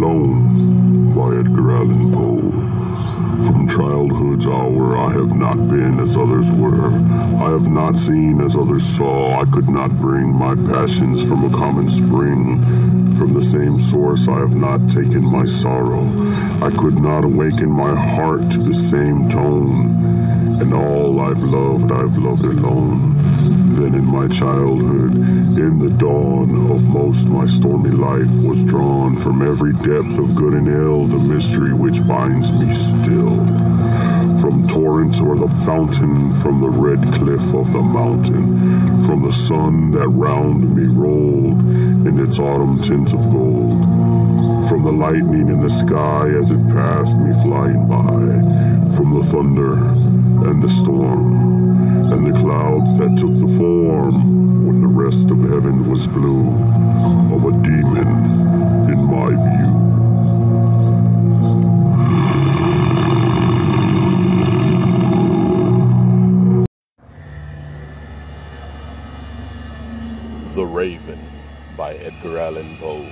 Alone by Edgar Allan Poe. From childhood's hour I have not been as others were. I have not seen as others saw. I could not bring my passions from a common spring. From the same source I have not taken my sorrow. I could not awaken my heart to the same tone. And all I've loved, I've loved alone. Then in my childhood, in the dawn of most my stormy life, was drawn from every depth of good and ill the mystery which binds me still. From torrent or the fountain, from the red cliff of the mountain, from the sun that round me rolled in its autumn tint of gold, from the lightning in the sky as it passed me flying by, from the thunder and the storm, and the clouds that took the form when the rest of heaven was blue of a demon in my view. The Raven by Edgar Allan Poe.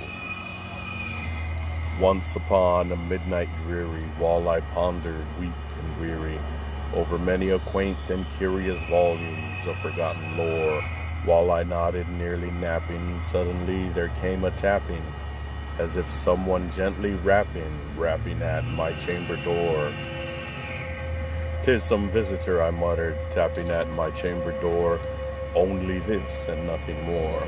Once upon a midnight dreary, while I pondered, weak and weary, over many a quaint and curious volumes of forgotten lore, while I nodded, nearly napping, suddenly there came a tapping, as if someone gently rapping, rapping at my chamber door. Tis some visitor, I muttered, tapping at my chamber door. Only this and nothing more.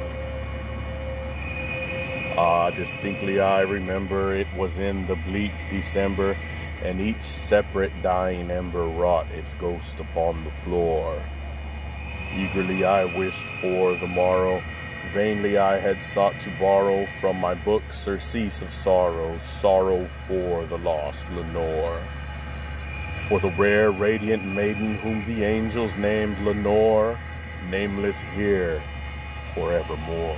Ah, distinctly I remember it was in the bleak December, and each separate dying ember wrought its ghost upon the floor. Eagerly I wished for the morrow. Vainly I had sought to borrow from my book surcease of sorrow, sorrow for the lost Lenore. For the rare, radiant maiden whom the angels named Lenore, nameless here forevermore.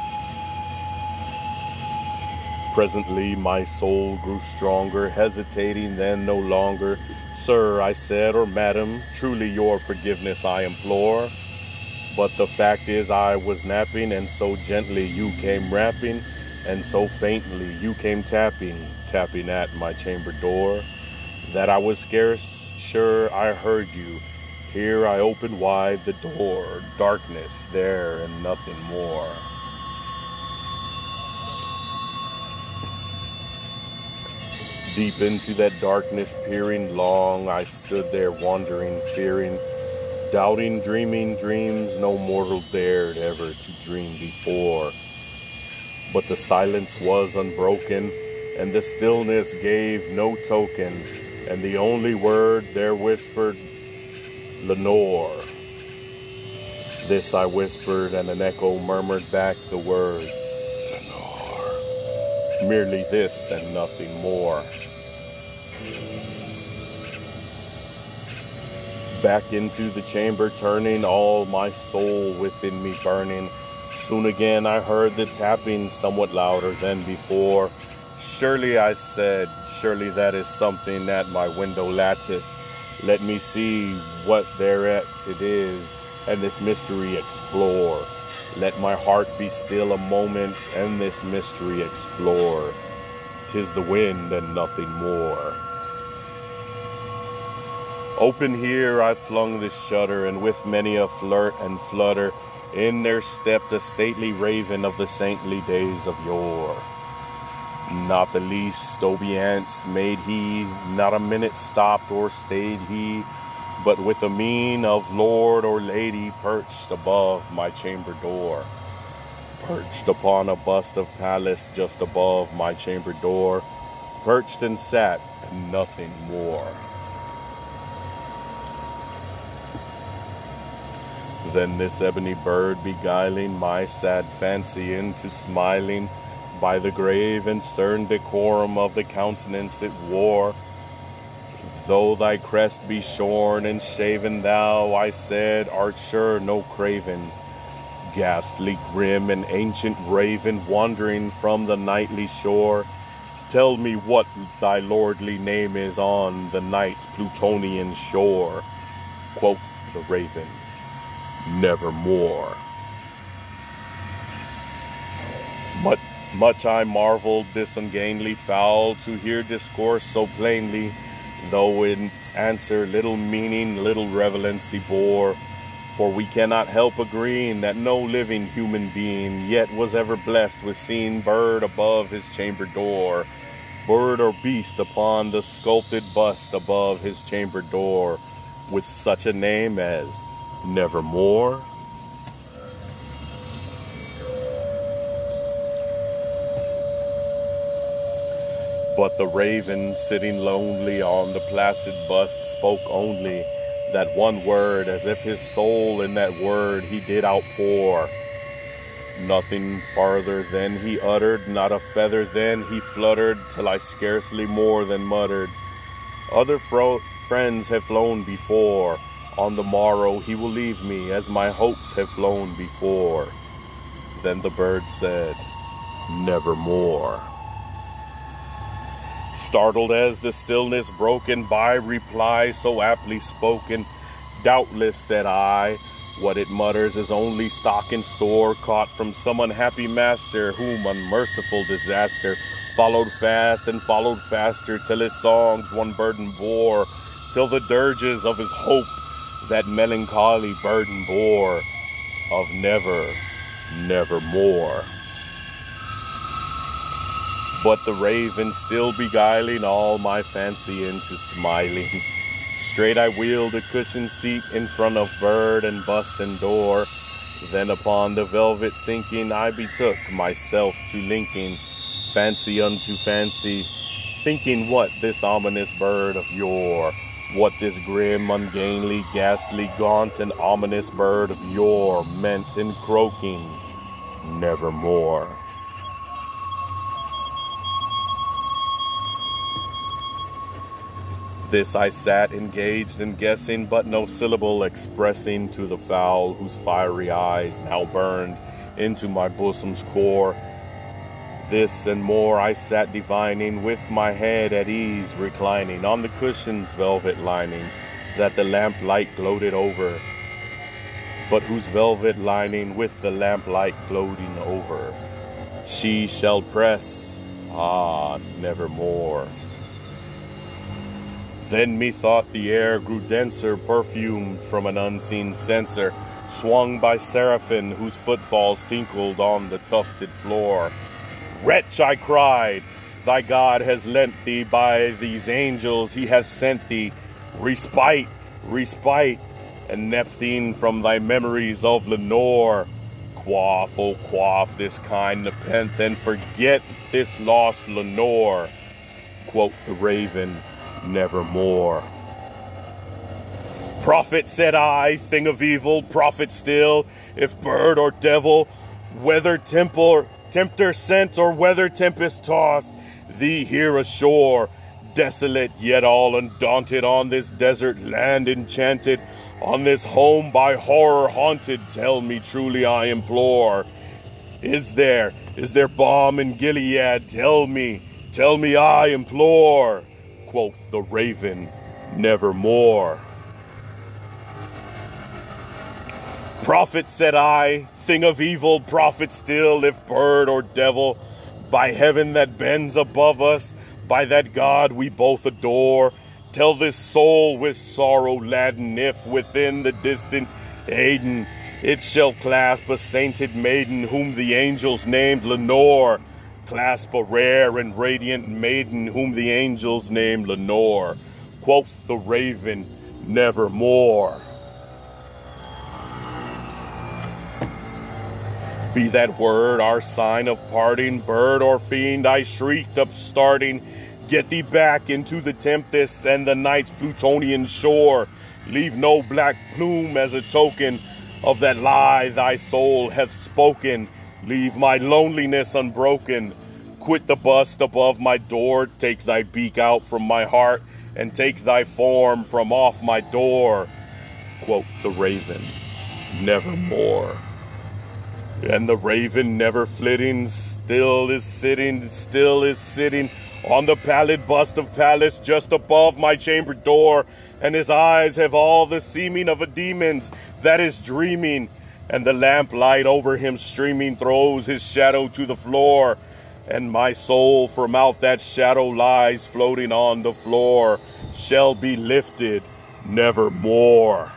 Presently my soul grew stronger, hesitating then no longer. Sir, I said, or madam, truly your forgiveness I implore. But the fact is, I was napping, and so gently you came rapping, and so faintly you came tapping, tapping at my chamber door, that I was scarce sure I heard you. Here I opened wide the door, darkness there, and nothing more. Deep into that darkness peering long, I stood there wondering, fearing, doubting, dreaming dreams no mortal dared ever to dream before. But the silence was unbroken, and the stillness gave no token, and the only word there whispered, Lenore. This I whispered, and an echo murmured back the word. Merely this and nothing more. Back into the chamber turning, all my soul within me burning. Soon again I heard the tapping somewhat louder than before. Surely I said, surely that is something at my window lattice. Let me see what thereat it is, and this mystery explore. Let my heart be still a moment, and this mystery explore. Tis the wind and nothing more. Open here I flung the shutter, and with many a flirt and flutter, in there stepped a stately raven of the saintly days of yore. Not the least obeisance made he, not a minute stopped or stayed he, but with a mien of lord or lady perched above my chamber door. Perched upon a bust of Pallas just above my chamber door, perched and sat, and nothing more. Then this ebony bird beguiling my sad fancy into smiling by the grave and stern decorum of the countenance it wore. Though thy crest be shorn and shaven, thou, I said, art sure no craven. Ghastly, grim, and ancient raven, wandering from the nightly shore, tell me what thy lordly name is on the night's Plutonian shore. Quoth the raven, Nevermore. Much, much I marveled this ungainly fowl to hear discourse so plainly though its answer little meaning, little relevancy bore. For we cannot help agreeing that no living human being yet was ever blessed with seeing bird above his chamber door, bird or beast upon the sculpted bust above his chamber door, with such a name as Nevermore. But the raven, sitting lonely on the placid bust, spoke only that one word, as if his soul in that word he did outpour. Nothing farther than he uttered, not a feather then he fluttered, till I scarcely more than muttered. Other fro- friends have flown before. On the morrow he will leave me, as my hopes have flown before. Then the bird said, Nevermore startled as the stillness broken by reply so aptly spoken. Doubtless, said I, what it mutters is only stock in store caught from some unhappy master whom unmerciful disaster followed fast and followed faster till his songs one burden bore, till the dirges of his hope that melancholy burden bore of never, never more. But the raven still beguiling all my fancy into smiling. Straight I wheeled a cushioned seat in front of bird and bust and door. Then upon the velvet sinking I betook myself to linking fancy unto fancy, thinking what this ominous bird of yore, what this grim, ungainly, ghastly, gaunt, and ominous bird of yore meant in croaking nevermore. This I sat engaged in guessing, but no syllable expressing to the fowl whose fiery eyes now burned into my bosom's core. This and more I sat divining, with my head at ease reclining on the cushion's velvet lining that the lamplight gloated over, but whose velvet lining with the lamplight gloating over, she shall press, ah, nevermore. Then methought the air grew denser, perfumed from an unseen censer, swung by seraphim whose footfalls tinkled on the tufted floor. Wretch, I cried, thy God has lent thee by these angels he hath sent thee respite, respite, and nepenthe from thy memories of Lenore. Quaff, oh quaff this kind nepenthe, and forget this lost Lenore. Quoth the raven, nevermore. Prophet, said I, thing of evil, prophet still, if bird or devil, whether temple, tempter sent or whether tempest tossed, thee here ashore, desolate yet all undaunted on this desert land enchanted, on this home by horror haunted, tell me truly I implore. Is there, is there balm in Gilead? Tell me, tell me I implore quoth the raven, nevermore. Prophet, said I, thing of evil, prophet still, if bird or devil, by heaven that bends above us, by that God we both adore, tell this soul with sorrow laden if within the distant Aidenn it shall clasp a sainted maiden whom the angels named Lenore clasp a rare and radiant maiden whom the angels named Lenore. Quoth the raven, nevermore. Be that word our sign of parting, bird or fiend, I shrieked upstarting. Get thee back into the tempest and the night's Plutonian shore. Leave no black plume as a token of that lie thy soul hath spoken. Leave my loneliness unbroken. Quit the bust above my door, take thy beak out from my heart, and take thy form from off my door. Quote the raven, nevermore. And the raven never flitting, still is sitting, still is sitting on the pallid bust of Pallas just above my chamber door, and his eyes have all the seeming of a demon's that is dreaming, and the lamplight over him streaming throws his shadow to the floor, and my soul from out that shadow lies floating on the floor, shall be lifted nevermore.